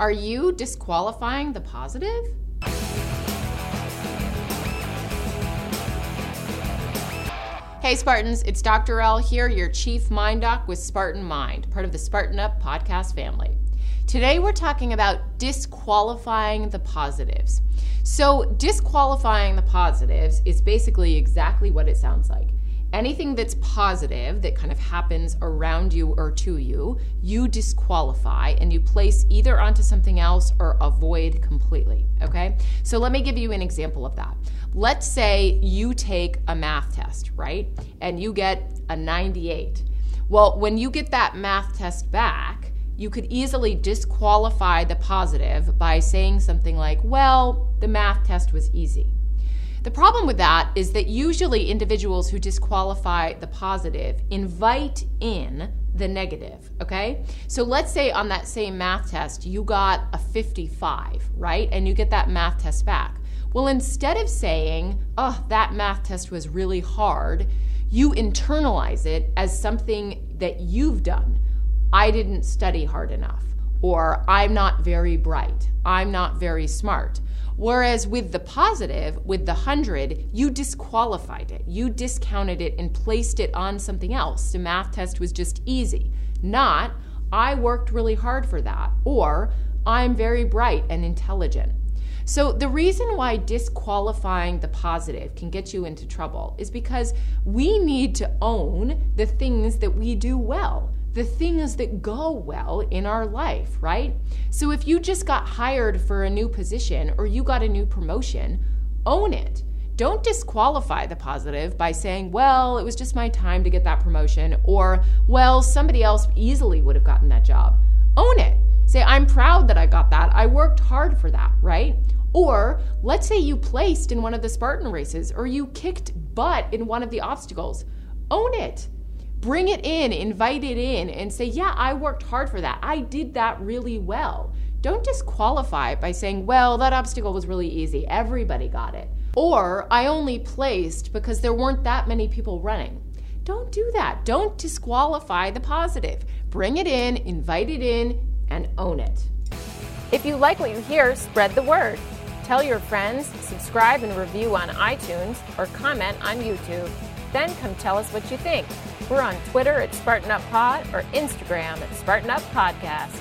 Are you disqualifying the positive? Hey Spartans, it's Dr. L here, your chief mind doc with Spartan Mind, part of the Spartan Up podcast family. Today we're talking about disqualifying the positives. So, disqualifying the positives is basically exactly what it sounds like anything that's positive that kind of happens around you or to you, you disqualify and you place either onto something else or avoid completely. Okay? So let me give you an example of that. Let's say you take a math test, right? And you get a 98. Well, when you get that math test back, you could easily disqualify the positive by saying something like, well, the math test was easy the problem with that is that usually individuals who disqualify the positive invite in the negative, okay? So let's say on that same math test, you got a 55, right? And you get that math test back. Well, instead of saying, oh, that math test was really hard, you internalize it as something that you've done. I didn't study hard enough, or I'm not very bright, I'm not very smart. Whereas with the positive, with the 100, you disqualified it. You discounted it and placed it on something else. The math test was just easy. Not, I worked really hard for that, or I'm very bright and intelligent. So, the reason why disqualifying the positive can get you into trouble is because we need to own the things that we do well the things that go well in our life, right? So if you just got hired for a new position or you got a new promotion, own it. Don't disqualify the positive by saying, well, it was just my time to get that promotion, or, well, somebody else easily would have gotten that job. Own it. Say, I'm proud that I got that. I worked hard for that, right? Or let's say you placed in one of the Spartan races or you kicked butt in one of the obstacles. Own it bring it in, invite it in, and say, Yeah, I worked hard for that. I did that really well. Don't disqualify by saying, Well, that obstacle was really easy. Everybody got it. Or I only placed because there weren't that many people running. Don't do that. Don't disqualify the positive. Bring it in, invite it in, and own it. If you like what you hear, spread the word. Tell your friends, subscribe and review on iTunes, or comment on YouTube. Then come tell us what you think. We're on Twitter at Spartan Up Pod or Instagram at Spartan Up Podcast.